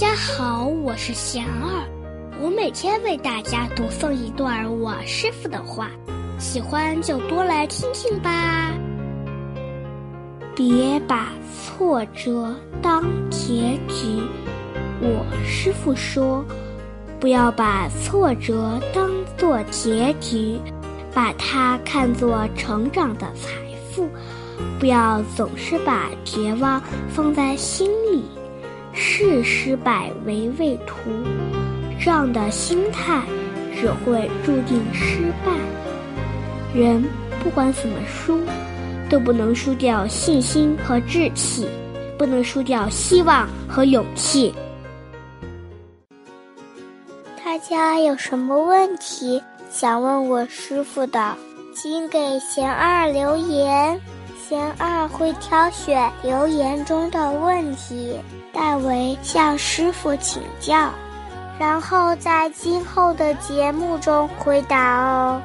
大家好，我是贤儿，我每天为大家读诵一段我师傅的话，喜欢就多来听听吧。别把挫折当结局，我师傅说，不要把挫折当做结局，把它看作成长的财富，不要总是把绝望放在心里。视失败为畏途，这样的心态只会注定失败。人不管怎么输，都不能输掉信心和志气，不能输掉希望和勇气。大家有什么问题想问我师傅的，请给贤二留言，贤二会挑选留言中的问题。代为向师傅请教，然后在今后的节目中回答哦。